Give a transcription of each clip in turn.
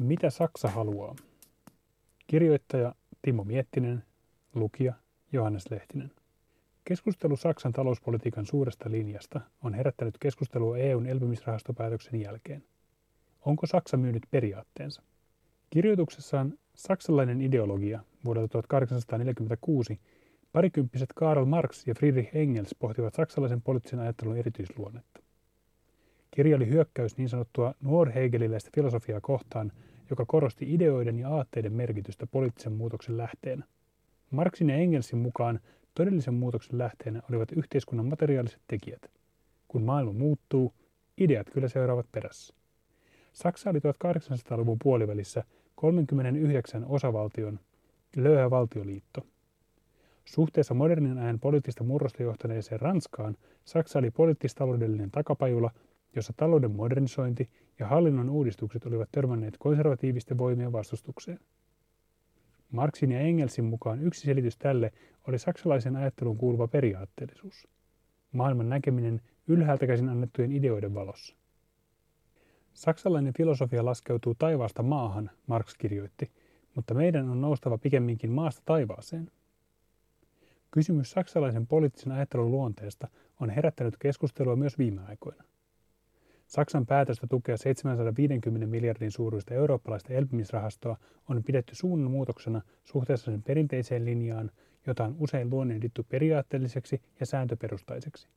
Mitä Saksa haluaa? Kirjoittaja Timo Miettinen, lukija Johannes Lehtinen. Keskustelu Saksan talouspolitiikan suuresta linjasta on herättänyt keskustelua EUn elpymisrahastopäätöksen jälkeen. Onko Saksa myynyt periaatteensa? Kirjoituksessaan Saksalainen ideologia vuodelta 1846 parikymppiset Karl Marx ja Friedrich Engels pohtivat saksalaisen poliittisen ajattelun erityisluonnetta. Kirja oli hyökkäys niin sanottua nuorhegeliläistä filosofiaa kohtaan, joka korosti ideoiden ja aatteiden merkitystä poliittisen muutoksen lähteenä. Marxin ja Engelsin mukaan todellisen muutoksen lähteenä olivat yhteiskunnan materiaaliset tekijät. Kun maailma muuttuu, ideat kyllä seuraavat perässä. Saksa oli 1800-luvun puolivälissä 39 osavaltion löyhä valtioliitto. Suhteessa modernin ajan poliittista murrosta johtaneeseen Ranskaan Saksa oli poliittis-taloudellinen takapajula, jossa talouden modernisointi ja hallinnon uudistukset olivat törmänneet konservatiivisten voimien vastustukseen. Marxin ja Engelsin mukaan yksi selitys tälle oli saksalaisen ajattelun kuuluva periaatteellisuus. Maailman näkeminen ylhäältä käsin annettujen ideoiden valossa. Saksalainen filosofia laskeutuu taivaasta maahan, Marx kirjoitti, mutta meidän on noustava pikemminkin maasta taivaaseen. Kysymys saksalaisen poliittisen ajattelun luonteesta on herättänyt keskustelua myös viime aikoina. Saksan päätöstä tukea 750 miljardin suuruista eurooppalaista elpymisrahastoa on pidetty suunnanmuutoksena suhteessa sen perinteiseen linjaan, jota on usein luonnehdittu periaatteelliseksi ja sääntöperustaiseksi.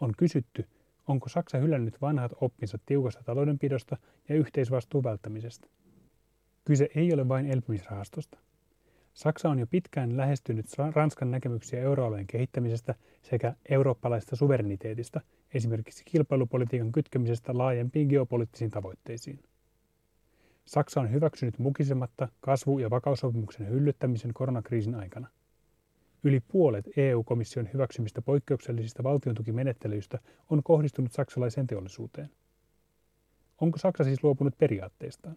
On kysytty, onko Saksa hylännyt vanhat oppinsa tiukasta taloudenpidosta ja yhteisvastuun välttämisestä. Kyse ei ole vain elpymisrahastosta. Saksa on jo pitkään lähestynyt Ranskan näkemyksiä euroalueen kehittämisestä sekä eurooppalaisesta suvereniteetista, esimerkiksi kilpailupolitiikan kytkemisestä laajempiin geopoliittisiin tavoitteisiin. Saksa on hyväksynyt mukisematta kasvu- ja vakaussopimuksen hyllyttämisen koronakriisin aikana. Yli puolet EU-komission hyväksymistä poikkeuksellisista valtiontukimenettelyistä on kohdistunut saksalaiseen teollisuuteen. Onko Saksa siis luopunut periaatteistaan?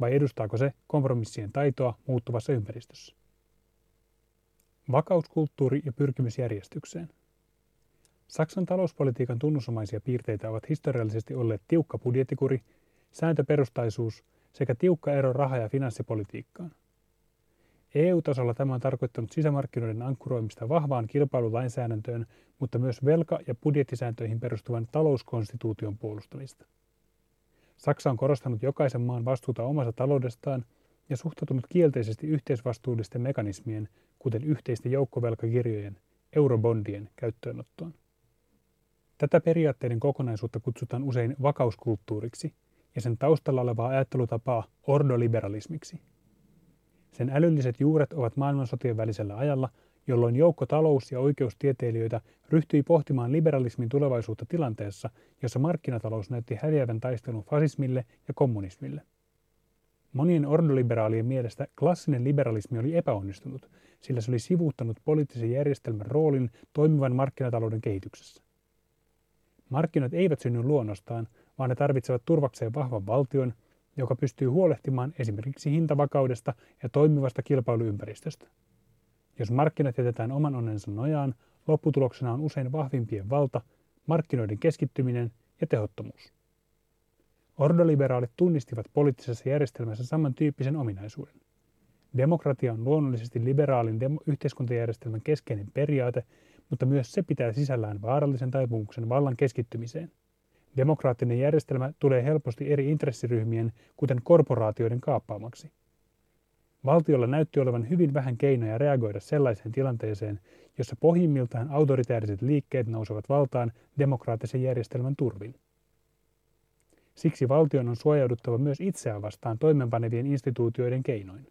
vai edustaako se kompromissien taitoa muuttuvassa ympäristössä? Vakauskulttuuri ja pyrkimys järjestykseen. Saksan talouspolitiikan tunnusomaisia piirteitä ovat historiallisesti olleet tiukka budjettikuri, sääntöperustaisuus sekä tiukka ero raha- ja finanssipolitiikkaan. EU-tasolla tämä on tarkoittanut sisämarkkinoiden ankkuroimista vahvaan kilpailulainsäädäntöön, mutta myös velka- ja budjettisääntöihin perustuvan talouskonstituution puolustamista. Saksa on korostanut jokaisen maan vastuuta omasta taloudestaan ja suhtautunut kielteisesti yhteisvastuullisten mekanismien, kuten yhteisten joukkovelkakirjojen, eurobondien käyttöönottoon. Tätä periaatteiden kokonaisuutta kutsutaan usein vakauskulttuuriksi ja sen taustalla olevaa ajattelutapaa ordoliberalismiksi. Sen älylliset juuret ovat maailmansotien välisellä ajalla – jolloin joukko talous- ja oikeustieteilijöitä ryhtyi pohtimaan liberalismin tulevaisuutta tilanteessa, jossa markkinatalous näytti häviävän taistelun fasismille ja kommunismille. Monien ordoliberaalien mielestä klassinen liberalismi oli epäonnistunut, sillä se oli sivuuttanut poliittisen järjestelmän roolin toimivan markkinatalouden kehityksessä. Markkinat eivät synny luonnostaan, vaan ne tarvitsevat turvakseen vahvan valtion, joka pystyy huolehtimaan esimerkiksi hintavakaudesta ja toimivasta kilpailuympäristöstä. Jos markkinat jätetään oman onnensa nojaan, lopputuloksena on usein vahvimpien valta, markkinoiden keskittyminen ja tehottomuus. Ordoliberaalit tunnistivat poliittisessa järjestelmässä samantyyppisen ominaisuuden. Demokratia on luonnollisesti liberaalin demo- yhteiskuntajärjestelmän keskeinen periaate, mutta myös se pitää sisällään vaarallisen taipumuksen vallan keskittymiseen. Demokraattinen järjestelmä tulee helposti eri intressiryhmien, kuten korporaatioiden kaappaamaksi. Valtiolla näytti olevan hyvin vähän keinoja reagoida sellaiseen tilanteeseen, jossa pohjimmiltaan autoritääriset liikkeet nousevat valtaan demokraattisen järjestelmän turvin. Siksi valtion on suojauduttava myös itseään vastaan toimenpanevien instituutioiden keinoin.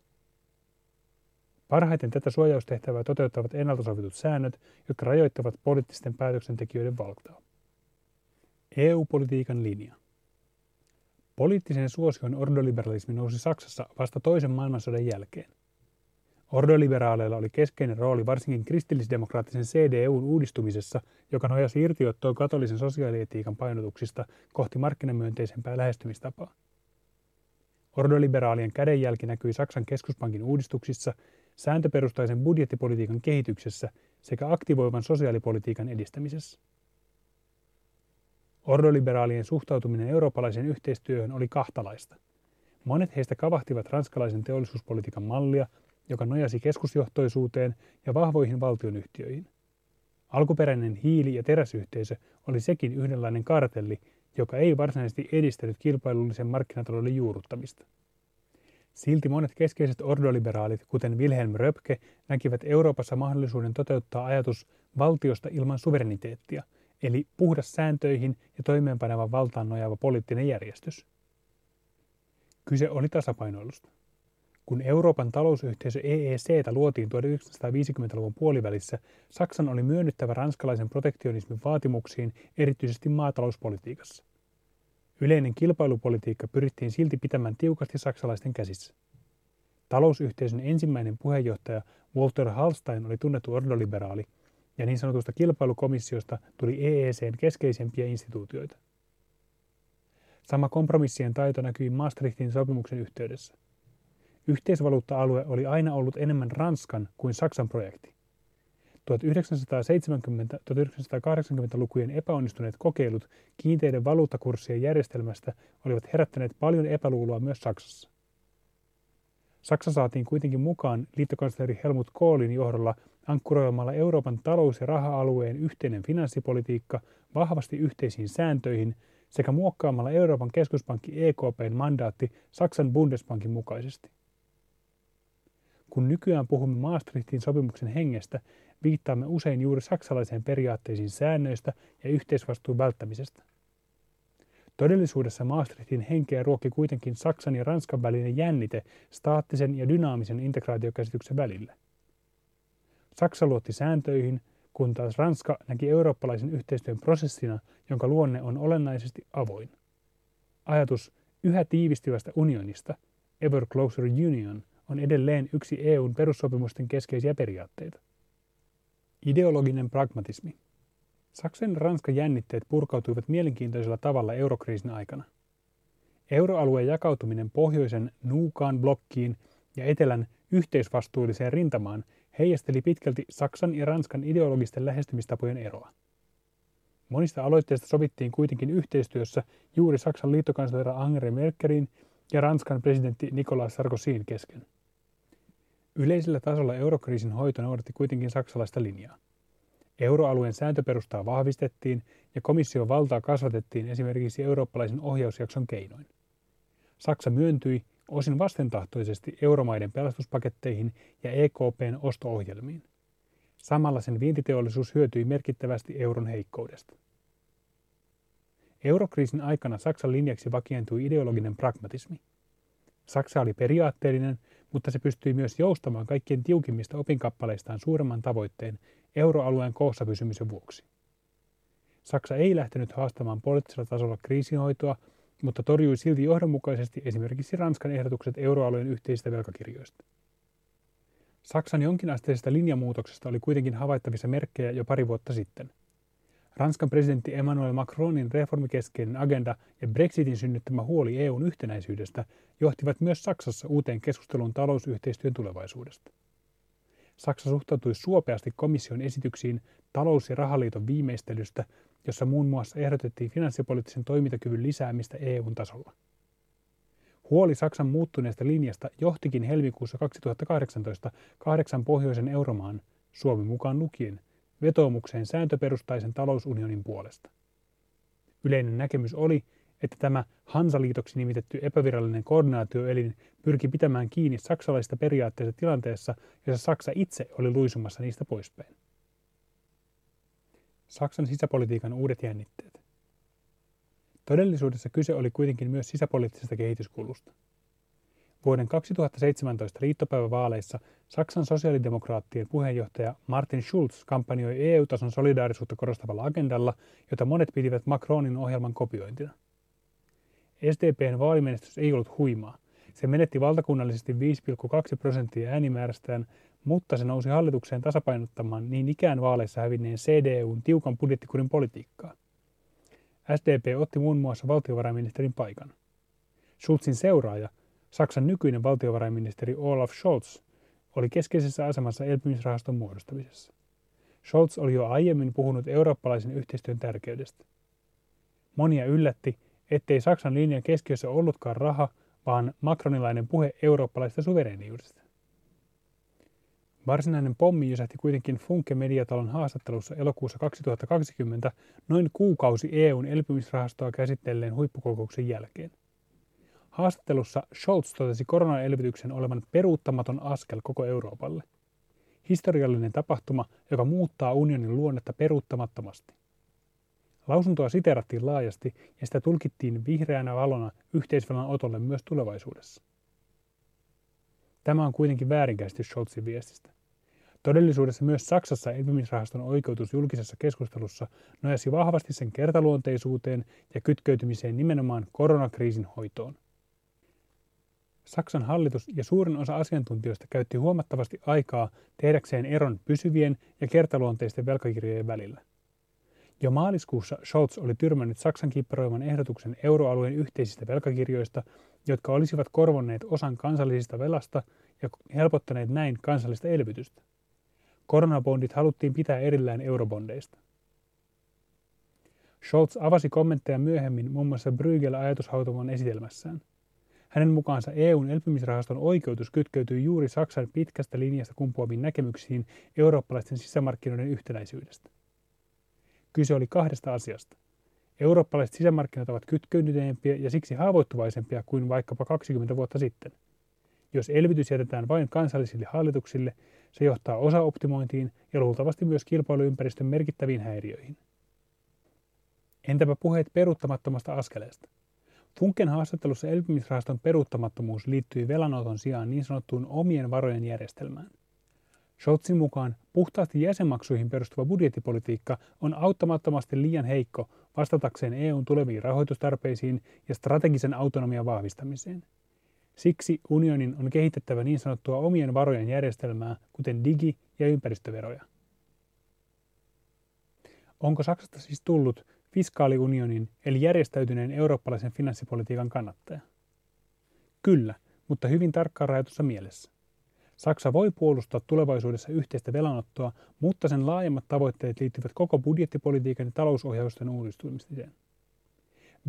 Parhaiten tätä suojaustehtävää toteuttavat ennalta sovitut säännöt, jotka rajoittavat poliittisten päätöksentekijöiden valtaa. EU-politiikan linja. Poliittisen suosion ordoliberalismi nousi Saksassa vasta toisen maailmansodan jälkeen. Ordoliberaaleilla oli keskeinen rooli varsinkin kristillisdemokraattisen CDUn uudistumisessa, joka nojasi irtiottoon katolisen sosiaalietiikan painotuksista kohti markkinamyönteisempää lähestymistapaa. Ordoliberaalien kädenjälki näkyi Saksan keskuspankin uudistuksissa, sääntöperustaisen budjettipolitiikan kehityksessä sekä aktivoivan sosiaalipolitiikan edistämisessä. Ordoliberaalien suhtautuminen eurooppalaiseen yhteistyöhön oli kahtalaista. Monet heistä kavahtivat ranskalaisen teollisuuspolitiikan mallia, joka nojasi keskusjohtoisuuteen ja vahvoihin valtionyhtiöihin. Alkuperäinen hiili- ja teräsyhteisö oli sekin yhdenlainen kartelli, joka ei varsinaisesti edistänyt kilpailullisen markkinatalouden juurruttamista. Silti monet keskeiset ordoliberaalit, kuten Wilhelm Röpke, näkivät Euroopassa mahdollisuuden toteuttaa ajatus valtiosta ilman suvereniteettia, eli puhdas sääntöihin ja toimeenpanevan valtaan nojaava poliittinen järjestys. Kyse oli tasapainoilusta. Kun Euroopan talousyhteisö EEC luotiin 1950-luvun puolivälissä, Saksan oli myönnyttävä ranskalaisen protektionismin vaatimuksiin erityisesti maatalouspolitiikassa. Yleinen kilpailupolitiikka pyrittiin silti pitämään tiukasti saksalaisten käsissä. Talousyhteisön ensimmäinen puheenjohtaja Walter Hallstein oli tunnettu ordoliberaali, ja niin sanotusta kilpailukomissiosta tuli EECn keskeisempiä instituutioita. Sama kompromissien taito näkyi Maastrichtin sopimuksen yhteydessä. Yhteisvaluutta-alue oli aina ollut enemmän Ranskan kuin Saksan projekti. 1970-1980-lukujen epäonnistuneet kokeilut kiinteiden valuuttakurssien järjestelmästä olivat herättäneet paljon epäluuloa myös Saksassa. Saksa saatiin kuitenkin mukaan liittokansleri Helmut Kohlin johdolla ankkuroimalla Euroopan talous- ja raha-alueen yhteinen finanssipolitiikka vahvasti yhteisiin sääntöihin sekä muokkaamalla Euroopan keskuspankki EKPn mandaatti Saksan Bundesbankin mukaisesti. Kun nykyään puhumme Maastrichtin sopimuksen hengestä, viittaamme usein juuri saksalaiseen periaatteisiin säännöistä ja yhteisvastuun välttämisestä. Todellisuudessa Maastrichtin henkeä ruokki kuitenkin Saksan ja Ranskan välinen jännite staattisen ja dynaamisen integraatiokäsityksen välillä. Saksa luotti sääntöihin, kun taas Ranska näki eurooppalaisen yhteistyön prosessina, jonka luonne on olennaisesti avoin. Ajatus yhä tiivistyvästä unionista, ever closer union, on edelleen yksi EUn perussopimusten keskeisiä periaatteita. Ideologinen pragmatismi. Saksan ja Ranskan jännitteet purkautuivat mielenkiintoisella tavalla eurokriisin aikana. Euroalueen jakautuminen pohjoisen nuukaan blokkiin ja etelän yhteisvastuulliseen rintamaan heijasteli pitkälti Saksan ja Ranskan ideologisten lähestymistapojen eroa. Monista aloitteista sovittiin kuitenkin yhteistyössä juuri Saksan liittokansleri Angela Merkelin ja Ranskan presidentti Nicolas Sarkozyn kesken. Yleisellä tasolla eurokriisin hoito noudatti kuitenkin saksalaista linjaa. Euroalueen sääntöperustaa vahvistettiin ja komission valtaa kasvatettiin esimerkiksi eurooppalaisen ohjausjakson keinoin. Saksa myöntyi osin vastentahtoisesti euromaiden pelastuspaketteihin ja EKPn osto-ohjelmiin. Samalla sen vientiteollisuus hyötyi merkittävästi euron heikkoudesta. Eurokriisin aikana Saksan linjaksi vakiintui ideologinen pragmatismi. Saksa oli periaatteellinen, mutta se pystyi myös joustamaan kaikkien tiukimmista opinkappaleistaan suuremman tavoitteen euroalueen koossa pysymisen vuoksi. Saksa ei lähtenyt haastamaan poliittisella tasolla kriisinhoitoa, mutta torjui silti johdonmukaisesti esimerkiksi Ranskan ehdotukset euroalueen yhteisistä velkakirjoista. Saksan jonkinasteisesta linjamuutoksesta oli kuitenkin havaittavissa merkkejä jo pari vuotta sitten – Ranskan presidentti Emmanuel Macronin reformikeskeinen agenda ja Brexitin synnyttämä huoli EUn yhtenäisyydestä johtivat myös Saksassa uuteen keskusteluun talousyhteistyön tulevaisuudesta. Saksa suhtautui suopeasti komission esityksiin talous- ja rahaliiton viimeistelystä, jossa muun muassa ehdotettiin finanssipoliittisen toimintakyvyn lisäämistä EUn tasolla. Huoli Saksan muuttuneesta linjasta johtikin helmikuussa 2018 kahdeksan pohjoisen euromaan, Suomi mukaan lukien, vetoomukseen sääntöperustaisen talousunionin puolesta. Yleinen näkemys oli, että tämä Hansaliitoksi nimitetty epävirallinen koordinaatioelin pyrki pitämään kiinni saksalaisista periaatteista tilanteessa, jossa Saksa itse oli luisumassa niistä poispäin. Saksan sisäpolitiikan uudet jännitteet. Todellisuudessa kyse oli kuitenkin myös sisäpoliittisesta kehityskulusta. Vuoden 2017 liittopäivävaaleissa Saksan sosiaalidemokraattien puheenjohtaja Martin Schulz kampanjoi EU-tason solidaarisuutta korostavalla agendalla, jota monet pitivät Macronin ohjelman kopiointina. SDPn vaalimenestys ei ollut huimaa. Se menetti valtakunnallisesti 5,2 prosenttia äänimäärästään, mutta se nousi hallitukseen tasapainottamaan niin ikään vaaleissa hävinneen CDUn tiukan budjettikurin politiikkaa. SDP otti muun muassa valtiovarainministerin paikan. Schulzin seuraaja, Saksan nykyinen valtiovarainministeri Olaf Scholz oli keskeisessä asemassa elpymisrahaston muodostamisessa. Scholz oli jo aiemmin puhunut eurooppalaisen yhteistyön tärkeydestä. Monia yllätti, ettei Saksan linjan keskiössä ollutkaan raha, vaan makronilainen puhe eurooppalaisesta suvereniudesta. Varsinainen pommi jysähti kuitenkin Funke Mediatalon haastattelussa elokuussa 2020 noin kuukausi EUn elpymisrahastoa käsittelleen huippukokouksen jälkeen. Haastattelussa Scholz totesi koronaelvytyksen olevan peruuttamaton askel koko Euroopalle. Historiallinen tapahtuma, joka muuttaa unionin luonnetta peruuttamattomasti. Lausuntoa siterattiin laajasti ja sitä tulkittiin vihreänä valona yhteisvelan otolle myös tulevaisuudessa. Tämä on kuitenkin väärinkäsitys Scholzin viestistä. Todellisuudessa myös Saksassa elpymisrahaston oikeutus julkisessa keskustelussa nojasi vahvasti sen kertaluonteisuuteen ja kytkeytymiseen nimenomaan koronakriisin hoitoon. Saksan hallitus ja suurin osa asiantuntijoista käytti huomattavasti aikaa tehdäkseen eron pysyvien ja kertaluonteisten velkakirjojen välillä. Jo maaliskuussa Scholz oli tyrmännyt Saksan kipparoiman ehdotuksen euroalueen yhteisistä velkakirjoista, jotka olisivat korvanneet osan kansallisista velasta ja helpottaneet näin kansallista elvytystä. Koronabondit haluttiin pitää erillään eurobondeista. Scholz avasi kommentteja myöhemmin muun muassa Bruegel-ajatushautoman esitelmässään. Hänen mukaansa EUn elpymisrahaston oikeutus kytkeytyy juuri Saksan pitkästä linjasta kumpuaviin näkemyksiin eurooppalaisten sisämarkkinoiden yhtenäisyydestä. Kyse oli kahdesta asiasta. Eurooppalaiset sisämarkkinat ovat kytkeytyneempiä ja siksi haavoittuvaisempia kuin vaikkapa 20 vuotta sitten. Jos elvytys jätetään vain kansallisille hallituksille, se johtaa osaoptimointiin ja luultavasti myös kilpailuympäristön merkittäviin häiriöihin. Entäpä puheet peruuttamattomasta askeleesta? Funken haastattelussa elpymisrahaston peruuttamattomuus liittyi velanoton sijaan niin sanottuun omien varojen järjestelmään. Scholzin mukaan puhtaasti jäsenmaksuihin perustuva budjettipolitiikka on auttamattomasti liian heikko vastatakseen EUn tuleviin rahoitustarpeisiin ja strategisen autonomian vahvistamiseen – Siksi unionin on kehitettävä niin sanottua omien varojen järjestelmää, kuten digi- ja ympäristöveroja. Onko Saksasta siis tullut fiskaaliunionin eli järjestäytyneen eurooppalaisen finanssipolitiikan kannattaja? Kyllä, mutta hyvin tarkkaan rajatussa mielessä. Saksa voi puolustaa tulevaisuudessa yhteistä velanottoa, mutta sen laajemmat tavoitteet liittyvät koko budjettipolitiikan ja talousohjausten uudistumiseen.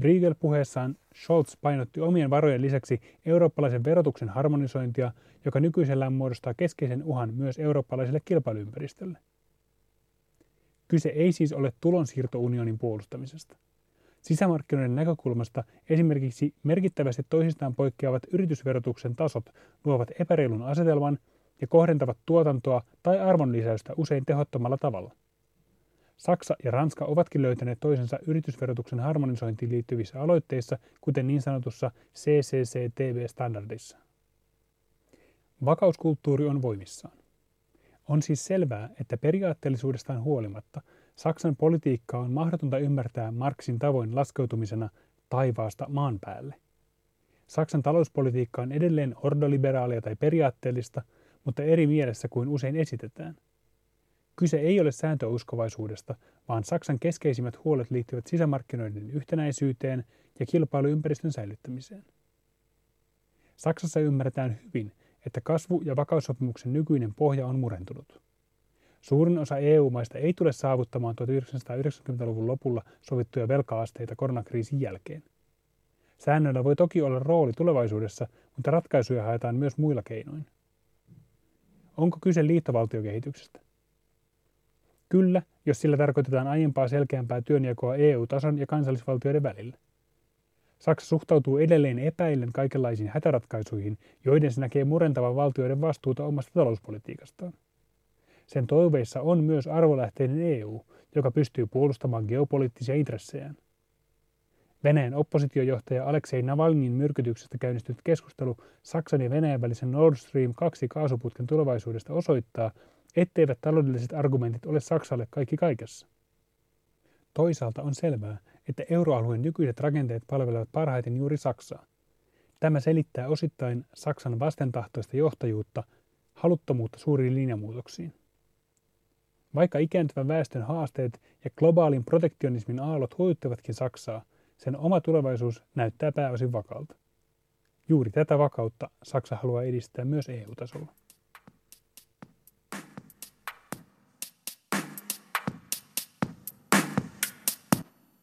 Briegel puheessaan Scholz painotti omien varojen lisäksi eurooppalaisen verotuksen harmonisointia, joka nykyisellään muodostaa keskeisen uhan myös eurooppalaiselle kilpailuympäristölle. Kyse ei siis ole tulonsiirtounionin puolustamisesta. Sisämarkkinoiden näkökulmasta esimerkiksi merkittävästi toisistaan poikkeavat yritysverotuksen tasot luovat epäreilun asetelman ja kohdentavat tuotantoa tai arvonlisäystä usein tehottomalla tavalla. Saksa ja Ranska ovatkin löytäneet toisensa yritysverotuksen harmonisointiin liittyvissä aloitteissa, kuten niin sanotussa CCCTV-standardissa. Vakauskulttuuri on voimissaan. On siis selvää, että periaatteellisuudestaan huolimatta Saksan politiikka on mahdotonta ymmärtää Marxin tavoin laskeutumisena taivaasta maan päälle. Saksan talouspolitiikka on edelleen ordoliberaalia tai periaatteellista, mutta eri mielessä kuin usein esitetään. Kyse ei ole sääntöuskovaisuudesta, vaan Saksan keskeisimmät huolet liittyvät sisämarkkinoiden yhtenäisyyteen ja kilpailuympäristön säilyttämiseen. Saksassa ymmärretään hyvin, että kasvu- ja vakaussopimuksen nykyinen pohja on murentunut. Suurin osa EU-maista ei tule saavuttamaan 1990-luvun lopulla sovittuja velka-asteita koronakriisin jälkeen. Säännöillä voi toki olla rooli tulevaisuudessa, mutta ratkaisuja haetaan myös muilla keinoin. Onko kyse liittovaltiokehityksestä? Kyllä, jos sillä tarkoitetaan aiempaa selkeämpää työnjakoa EU-tason ja kansallisvaltioiden välillä. Saksa suhtautuu edelleen epäillen kaikenlaisiin hätäratkaisuihin, joiden se näkee murentavan valtioiden vastuuta omasta talouspolitiikastaan. Sen toiveissa on myös arvolähteinen EU, joka pystyy puolustamaan geopoliittisia intressejään. Venäjän oppositiojohtaja Aleksei Navalnin myrkytyksestä käynnistynyt keskustelu Saksan ja Venäjän välisen Nord Stream 2 kaasuputken tulevaisuudesta osoittaa, etteivät taloudelliset argumentit ole Saksalle kaikki kaikessa. Toisaalta on selvää, että euroalueen nykyiset rakenteet palvelevat parhaiten juuri Saksaa. Tämä selittää osittain Saksan vastentahtoista johtajuutta, haluttomuutta suuriin linjamuutoksiin. Vaikka ikääntyvän väestön haasteet ja globaalin protektionismin aallot huojuttavatkin Saksaa, sen oma tulevaisuus näyttää pääosin vakalta. Juuri tätä vakautta Saksa haluaa edistää myös EU-tasolla.